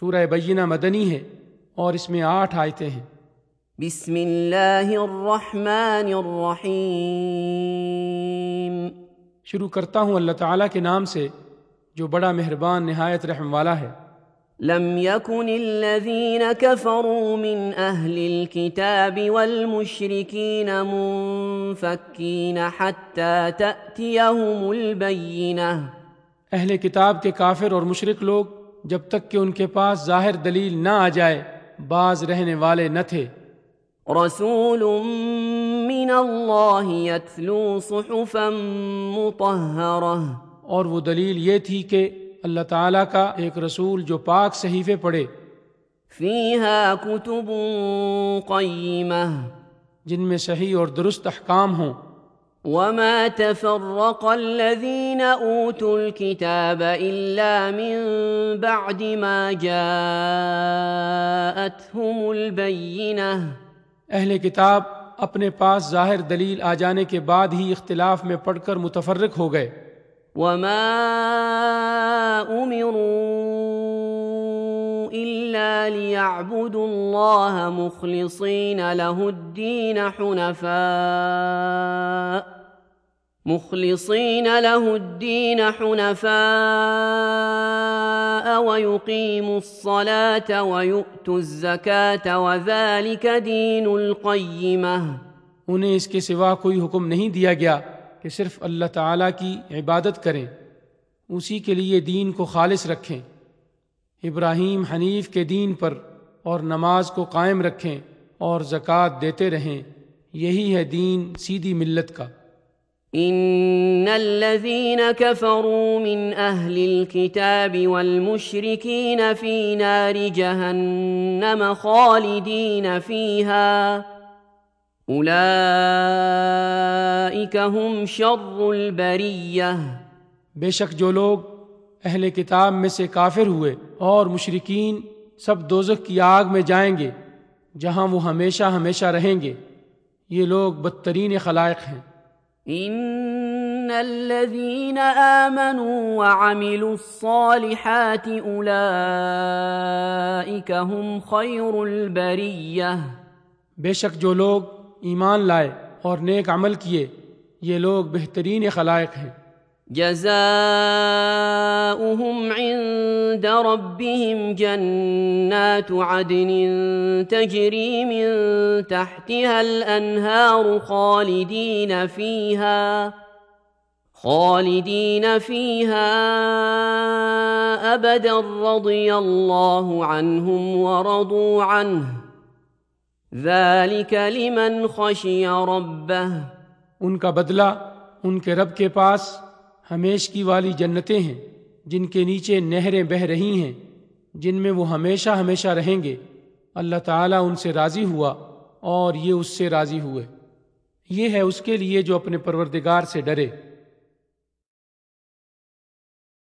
سورہ بینہ مدنی ہے اور اس میں آٹھ آیتیں ہیں۔ بسم اللہ الرحمن الرحیم۔ شروع کرتا ہوں اللہ تعالیٰ کے نام سے جو بڑا مہربان نہایت رحم والا ہے۔ لم يكن الذين كفروا من أهل الكتاب والمشركين منفكين حتى تأتيهم البينة اہل کتاب کے کافر اور مشرق لوگ جب تک کہ ان کے پاس ظاہر دلیل نہ آ جائے باز رہنے والے نہ تھے۔ رسول من الله يتلو صحفا مطهرة اور وہ دلیل یہ تھی کہ اللہ تعالیٰ کا ایک رسول جو پاک صحیفے پڑھے۔ فيها كتب قيمة جن میں صحیح اور درست احکام ہوں۔ وما تفرق الذين اوتوا الكتاب الا من بعد ما جاءتهم البينه اہل کتاب اپنے پاس ظاہر دلیل آ جانے کے بعد ہی اختلاف میں پڑھ کر متفرق ہو گئے۔ وما امروا الا ليعبدوا الله مخلصين له الدين حنفاء مخلصين له الدين حنفاء ويقيموا الصلاة ويؤتوا الزكاة وذلك دين القيمة. انہیں اس کے سوا کوئی حکم نہیں دیا گیا کہ صرف اللہ تعالیٰ کی عبادت کریں، اسی کے لیے دین کو خالص رکھیں۔ ابراہیم حنیف کے دین پر اور نماز کو قائم رکھیں اور زکوٰۃ دیتے رہیں، یہی ہے دین سیدھی ملت کا۔ ان الذين كفروا من اهل الكتاب والمشركين في نار جهنم خالدين فيها اولئك هم شر البريه بے شک جو لوگ اہل کتاب میں سے کافر ہوئے اور مشرقین سب دوزخ کی آگ میں جائیں گے جہاں وہ ہمیشہ ہمیشہ رہیں گے۔ یہ لوگ بدترین خلائق ہیں۔ ان الذين امنوا وعملوا الصالحات اولئك هم خير البريه بے شک جو لوگ ایمان لائے اور نیک عمل کیے یہ لوگ بہترین خلائق ہیں۔ جزاؤهم عند عند ربهم جنات عدن تجري من تحتها الأنهار خالدين فيها خالدين فيها أبدا، رضي الله عنهم ورضوا عنه. ذلك لمن خشي ربه. ان کا بدلہ ان کے رب کے پاس ہمیشگی والی جنتیں ہیں۔ جن کے نیچے نہریں بہہ رہی ہیں، جن میں وہ ہمیشہ ہمیشہ رہیں گے۔ اللہ تعالیٰ ان سے راضی ہوا اور یہ اس سے راضی ہوئے۔ یہ ہے اس کے لیے جو اپنے پروردگار سے ڈرے۔